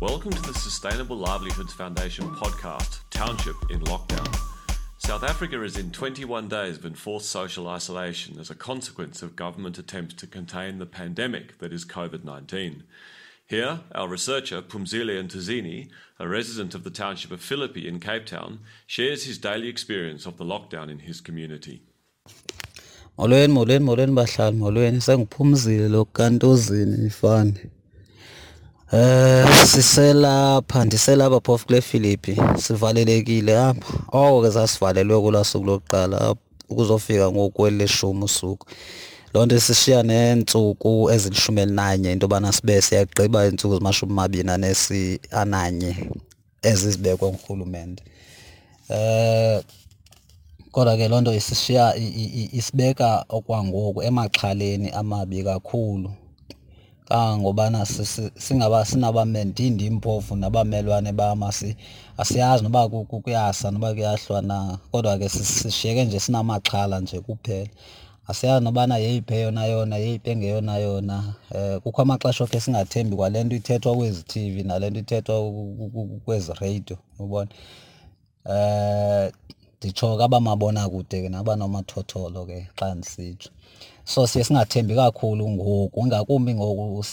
Welcome to the Sustainable Livelihoods Foundation podcast, Township in Lockdown. South Africa is in 21 days of enforced social isolation as a consequence of government attempts to contain the pandemic that is COVID 19. Here, our researcher, Pumzile Ntuzini, a resident of the township of Philippi in Cape Town, shares his daily experience of the lockdown in his community. molweni molweni molweni bahlali molweni siselapha ndiselapha phofu kule Philippi sivalelekile apha. Oko ke sasivalelwe kulaa suku lokuqala ukuzofika ngokweleshumi usuku. Loo nto sishiya neentsuku ezilishumi elinanye into yobana sibe siyagqiba iintsuku zimashumi amabini anesi ananye ezizibekwe ngurhulumente. Eh kodwa ke loo nto isishiya isibeka okwangoku emaxhaleni amabi kakhulu. Kangobana singaba sinabame impofu nabamelwane bam asiyazi noba kuyasa noba kuyahlwa na. Kodwa ke sishiyeke nje sinamaxhala nje kuphela. Asiyazi nobana yeyiphi eyona yona yeyiphi engeyona yona. Um kukho amaxesha okhe singathembi kwale nto ithethwa kwezi T_V nale nto ithethwa kwezi radio ubona um nditsho ke abamabonakude ke nabanomathotholo ke xa ndisitsho so siye singathembi kakhulu ngoku ingakumbi ngoku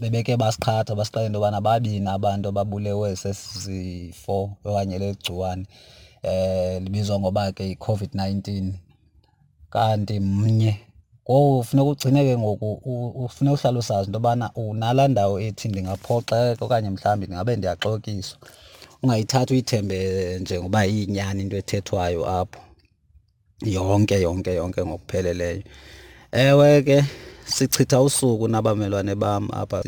bebeke basiqhatha basixelela into yobana babini abantu ababulewe sesifo okanye leli gciwane um libizwa ngoba ke yi-COVID-19 kanti mnye ngoku funeka ugcine ke ngoku funeka uhlale usazi into yobana unalaa ndawo ethi ndingaphoxeka okanye mhlawumbi ndingabe ndiyaxokiswa ungayithathi uyithembe njengoba iyinyani into ethethwayo apho. Yonke yonke yonke ngokupheleleyo. Ewe ke sichitha usuku nabamelwane bam apha.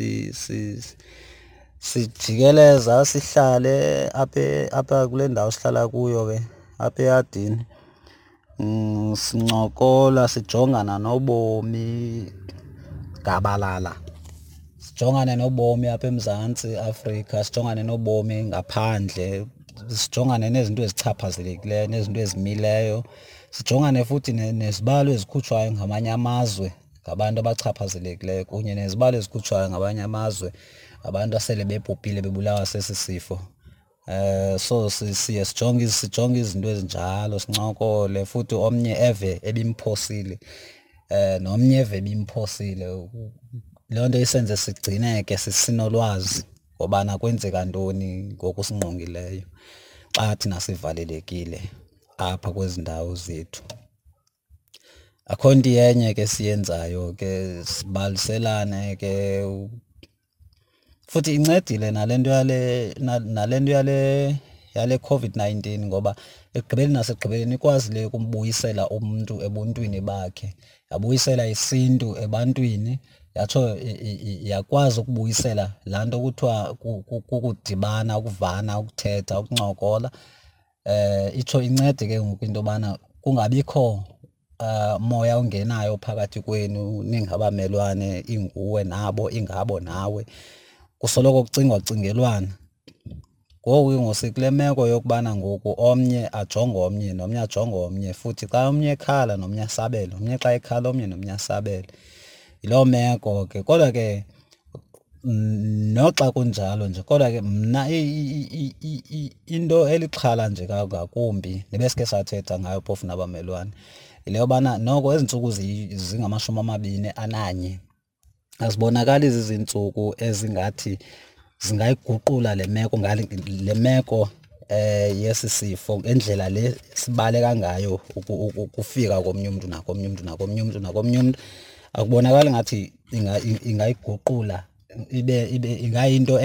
Sijikeleza sihlale apha apha kule ndawo sihlala kuyo ke apha eyadini sincokola sijongana nobomi gabalala sijongane nobomi apha eMzantsi Afrika sijongane nobomi ngaphandle sijongane nezinto ezichaphazelekileyo nezinto ezimileyo. Sijongane futhi nezibalo ezikhutshwayo ngamanye amazwe ngabantu abachaphazelekileyo kunye nezibalo ezikhutshwayo ngamanye amazwe abantu asele bebhubhile bebulawa sesi sifo. Eh so siye sijonge sijonge izinto ezinjalo sincokole futhi omnye eve ebimphosile eh nomnye eve ebimphosile loo nto isenze sigcineke sisinolwazi ngobana kwenzeka ntoni ngokusingqongileyo xa thina sivalelekile. Apha kwezi ndawo zethu. Akho nto yenye ke siyenzayo ke sibaliselane ke futhi incedile nale nto yale nale nto yale yale COVID-19 ngoba ekugqibeleni nasekugqibeleni ikwazile ukumbuyisela umntu ebuntwini bakhe. Yabuyisela isintu ebantwini yatsho yakwazi ukubuyisela laa nto kuthiwa kukudibana ukuvana ukuthetha ukuncokola itsho incede ke ngoku into yobana kungabikho moya ongenayo phakathi kwenu ningabamelwane inguwe nabo ingabo nawe. Kusoloko kucingwa cingelwana ngoku ke ngosikule meko yokubana ngoku omnye ajonge omnye nomnye ajonge omnye futhi xa omnye ekhala nomnye asabele omnye xa ekhala omnye nomnye asabele. Yiloo meko ke. Kodwa ke noxa kunjalo nje kodwa ke mna into elixhala nje ngakumbi nebesike sathetha ngayo phofu nabamelwane yile yobana noko ezi ntsuku zingamashumi amabini ananye azibonakali zizintsuku ezingathi zingayiguqula le meko le meko eh yesi sifo ngendlela le sibaleka ngayo ukufika komnye umuntu nakomnye umuntu nakomnye umuntu nakomnye umuntu akubonakali ngathi ingayiguqula ibe ibe ingayinto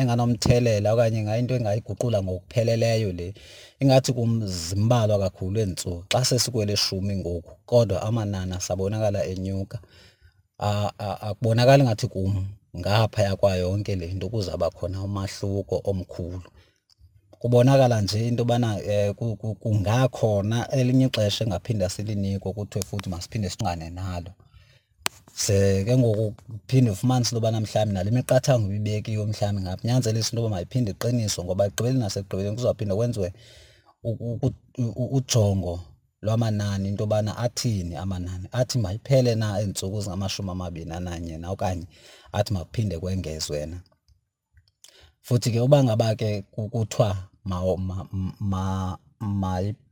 enganomthelela okanye ingayinto engayiguqula ngokupheleleyo le ingathi kumzimbalwa kakhulu entsuku xa sesikweleshumi ngoku kodwa amanani asabonakala enyuka. Akubonakali ngathi kum ngaphaya kwayo yonke le nto kuzawuba khona umahluko omkhulu. Kubonakala nje into yobana um kungakhona elinye ixesha engaphinda silinikwe kuthiwe futhi masiphinde singane nalo ze ke ngoku uphinde ufumanise into yobana mhlawumbi nale miqathango ibibekiwe mhlawumbi ngakunyanzelisa into yoba mayiphinde iqiniswe ngoba ekugqibeleni nasekugqibeleni kuzawuphinda kwenziwe ujongo lwamanani into yobana athini amanani. Athi mayiphele na iintsuku ezingamashumi amabini ananye na okanye athi makuphinde kwengezwe na. Futhi ke uba ngaba ke kuthiwa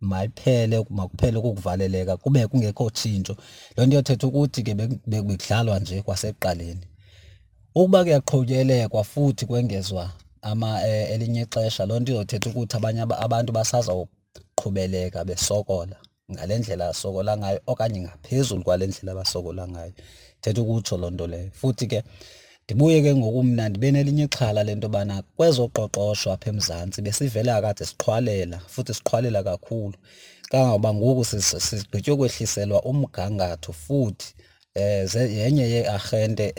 mayiphele makuphele ukukuvaleleka kube kungekho tshintsho. Loo nto iyothetha ukuthi ke bekudlalwa nje kwasekuqaleni. Ukuba kuyaqhutyelekwa futhi kwengezwa ama elinye ixesha loo nto izothetha ukuthi abanye abantu basazawuqhubeleka besokola ngale ndlela asokola ngayo okanye ngaphezulu kwale ndlela abasokola ngayo. Thetha ukutsho loo nto leyo. Futhi ke ndibuye ke ngoku mna ndibe nelinye ixhala lento yobana kwezoqoqosho apha eMzantsi besivele kade siqhwalela futhi siqhwalela kakhulu. Kangangoba ngoku sigqitywe kwehliselwa umgangatho futhi um yenye yeearhente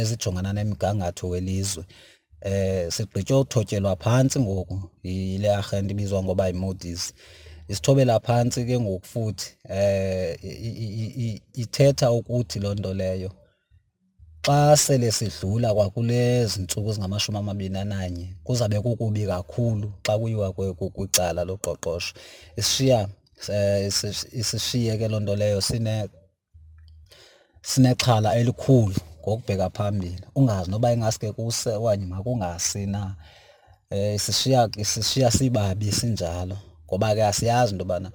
ezijongana nemigangatho welizwe. Um sigqitywe uthotyelwa phantsi ngoku yile arhente ibizwa ngoba yi-Moody's. Isithobela phantsi ke ngoku futhi um ithetha ukuthi loo nto leyo xa sele sidlula kwakulezi ntsuku zingamashumi amabini ananye kuzabe kukubi kakhulu xa kuyiwa kwicala loqoqosho. Isishiya isishiye ke loo nto leyo sine sinexhala elikhulu ngokubheka phambili. Ungazi noba ingaske kuse okanye makungasi na. Um isishiya isishiya sibabi sinjalo ngoba ke asiyazi into yobana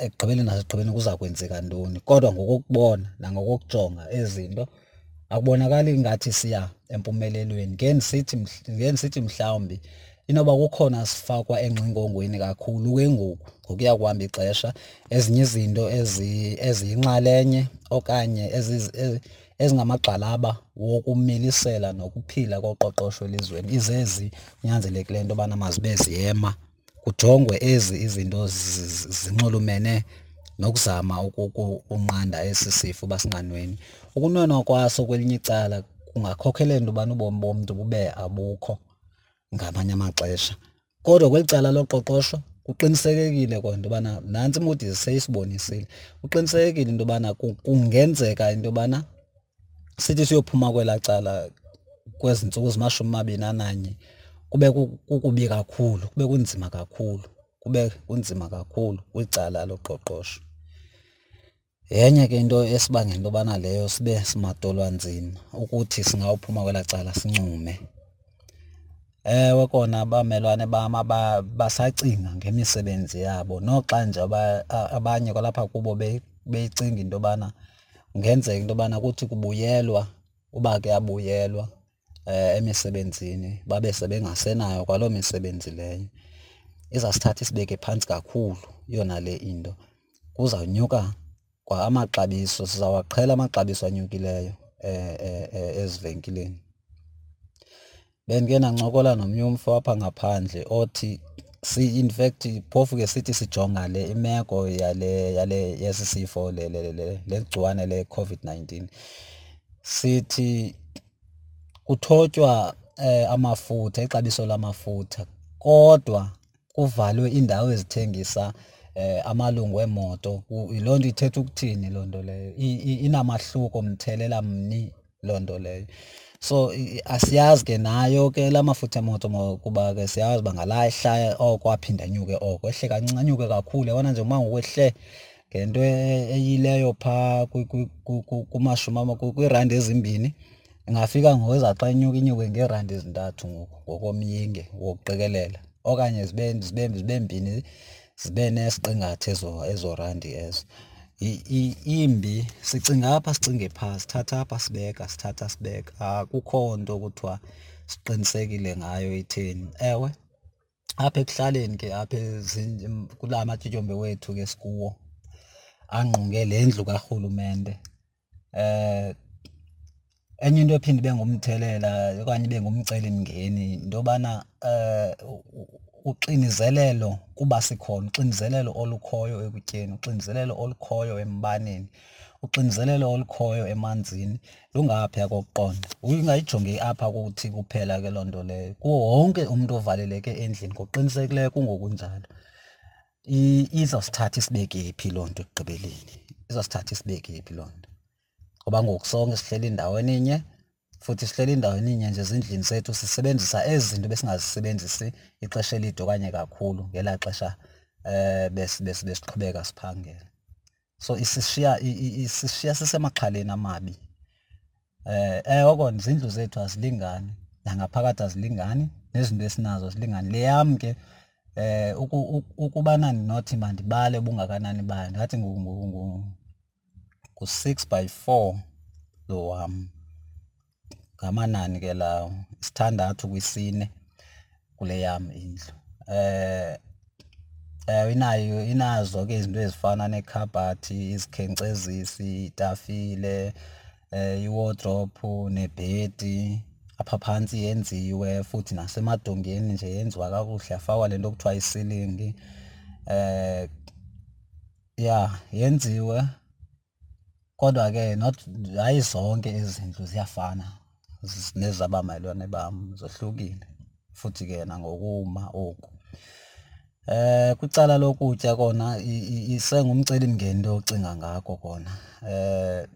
ekugqibeleni nasekugqibeleni kuza kwenzeka ntoni. Kodwa ngokokubona nangokokujonga ezi zinto akubonakali ngathi siya empumelelweni. Ngeke ndisithi mhlawumbi inoba kukhona sifakwa engxingongweni kakhulu ke ngoku ngokuya kuhamba ixesha ezinye izinto eziyinxalenye okanye ezingamagxalaba wokumilisela nokuphila koqoqosho elizweni. Izezi kunyanzelekileyo into yobana mazibe ziyema kujongwe ezi izinto zinxulumene nokuzama ukunqanda esi sifo basinqanweni ukunwenwa kwaso kwelinye icala kungakhokhelela into yobana ubomi bomntu bube abukho ngamanye amaxesha. Kodwa kweli cala loqoqosho kuqinisekekile kona into yobana nantsi iMoody's seyisibonisile kuqinisekekile into yobana kungenzeka into yobana sithi siyophuma kwelaa cala kwezi ntsuku zimashumi amabini ananye kube kukubi kakhulu kube kunzima kakhulu kube kunzima kakhulu kwicala loqoqosho. Yenye ke into esibangela into yobana leyo sibe simadolwanzima ukuthi singawuphuma kwelaa cala sincume. Ewe kona abamelwane bam basacinga ngemisebenzi yabo. Noxa nje abanye kwalapha kubo beyicinga into yobana kungenzeka into yobana kuthi kubuyelwa uba ke abuyelwa emisebenzini babe sebengasenayo kwaloo misebenzi leyo. Izasithatha isibeke phantsi kakhulu yona le into. Kuzawunyuka kwa amaxabiso sizawaqhela amaxabiso anyukileyo ezivenkileni. Bendike ndancokola nomnye umfo apha ngaphandle othi in fact phofu ke sithi sijonga le imeko yale yale yesi sifo le le le legciwane le-COVID-19 sithi kuthotywa amafutha ixabiso lamafutha kodwa kuvalwe iindawo ezithengisa amalungu emoto. Loo nto ithetha ukuthini loo nto leyo? Inamahluko mthelela mni loo nto leyo. So asiyazi ke nayo ke la mafutha emoto kuba ke siyazi uba ngalahla oko aphinda anyuke oko. Ehle kancinci anyuke kakhulu. Yabona nje uma ngokwehle ngento eyileyo phaa kwiirandi ezimbini ingafika ngokweza xa inyuka inyuke ngeerandi ezintathu ngoku ngokomyinge wokuqikelela okanye zibe mbini zibe nesiqingatha ezo ezo randi ezo. Imbi sicinga apha sicinge phaa sithatha apha sibeka sithatha sibeka. Akukho nto kuthiwa siqinisekile ngayo itheni. Ewe apha ekuhlaleni ke apha kula matyotyombe wethu ke sikuwo angqonge le ndlu karhulumente. Um enye into ephinde ibe ngumthelela okanye ibe ngumcelimngeni into yobana uxinizelelo kuba sikhona uxinizelelo olukhoyo ekutyeni uxinizelelo olukhoyo embaneni uxinizelelo olukhoyo emanzini lungaphaya kokuqonda ungayijongi apha kuthi kuphela ke loo nto leyo. Kuwo wonke umntu ovaleleke endlini ngokuqinisekileyo kungokunjalo. Izawusithatha isibeke phi loo nto ekugqibeleni? Izawusithatha isibeke phi loo nto? Ngoba ngoku sonke sihleli endaweni inye futhi sihleli endaweni inye nje ezindlini zethu sisebenzisa ezi zinto besingazisebenzisi ixesha elide okanye kakhulu ngelaa xesha um besiqhubeka siphangela so isishiya isishiya sisemaxhaleni amabi um kona izindlu zethu azilingani nangaphakathi azilingani nezinto esinazo zilingani le yam ke eh ukubana ndinothi mandibale bungakanani bayo ndingathi ngu-six by four lo wam ngamanani ke lawo isithandathu kwisine kule yam indlu. Eh eh inayo inazo ke izinto ezifana nekhabhathi izikhenkcezisi itafile eh iwardrobe nebhedi apha phantsi yenziwe futhi nasemadongeni nje yenziwa kakuhle yafakwa le nto kuthiwa isilingi eh ya yenziwe kodwa ke not hayi zonke izindlu ziyafana. Nezabamelwane bam zohlukile. Futhi ke nangokuma oku. Eh kwicala lokutya kona isengumcelimngeni into ocinga ngako kona. Eh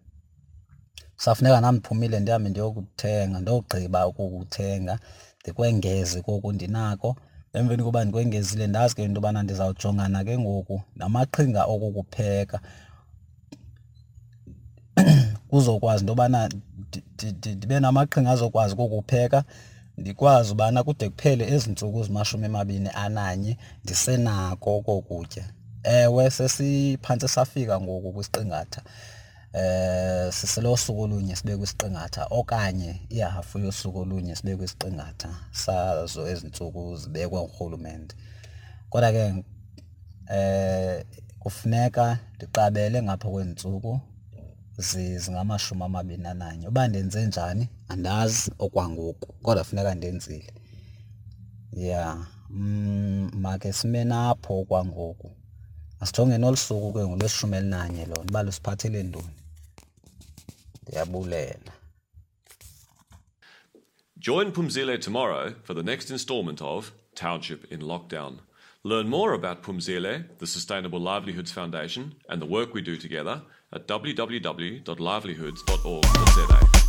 kusafuneka nam ndiphumile ndihambe ndiyokuthenga ndogqiba ukukuthenga ndikwengeze koku ndinako. Emveni koba ndikwengezile ndazi ke into yobana ndizawujongana ke ngoku namaqhinga okukupheka. Kuzokwazi into yobana ndibe namaqhinga azokwazi ukukupheka ndikwazi ubana kude kuphele ezi ntsuku zimashumi amabini ananye ndisenako okokutya. Ewe sesiphantse safika ngoku kwisiqingatha. Eh siselo suku olunye sibe kwisiqingatha okanye ihafu yosuku olunye sibe kwisiqingatha sazo ezintsuku zibekwe ngurhulumente. Kodwa ke eh kufuneka ndiqabele ngapha kweentsuku zingamashumi amabini ananye uba ndenze njani? Andazi okwangoku kodwa funeka ndenzile. Ya mm, make sime napho okwangoku. Asijongeni olu suku ke ngolweshumi elinanye lona uba lusiphathele ntoni? Ndiyabulela. Join Pumzile tomorrow for the next installment of Township in Lockdown. Learn more about Pumzile, the Sustainable Livelihoods Foundation, and the work we do together at www.livelihoods.org.za.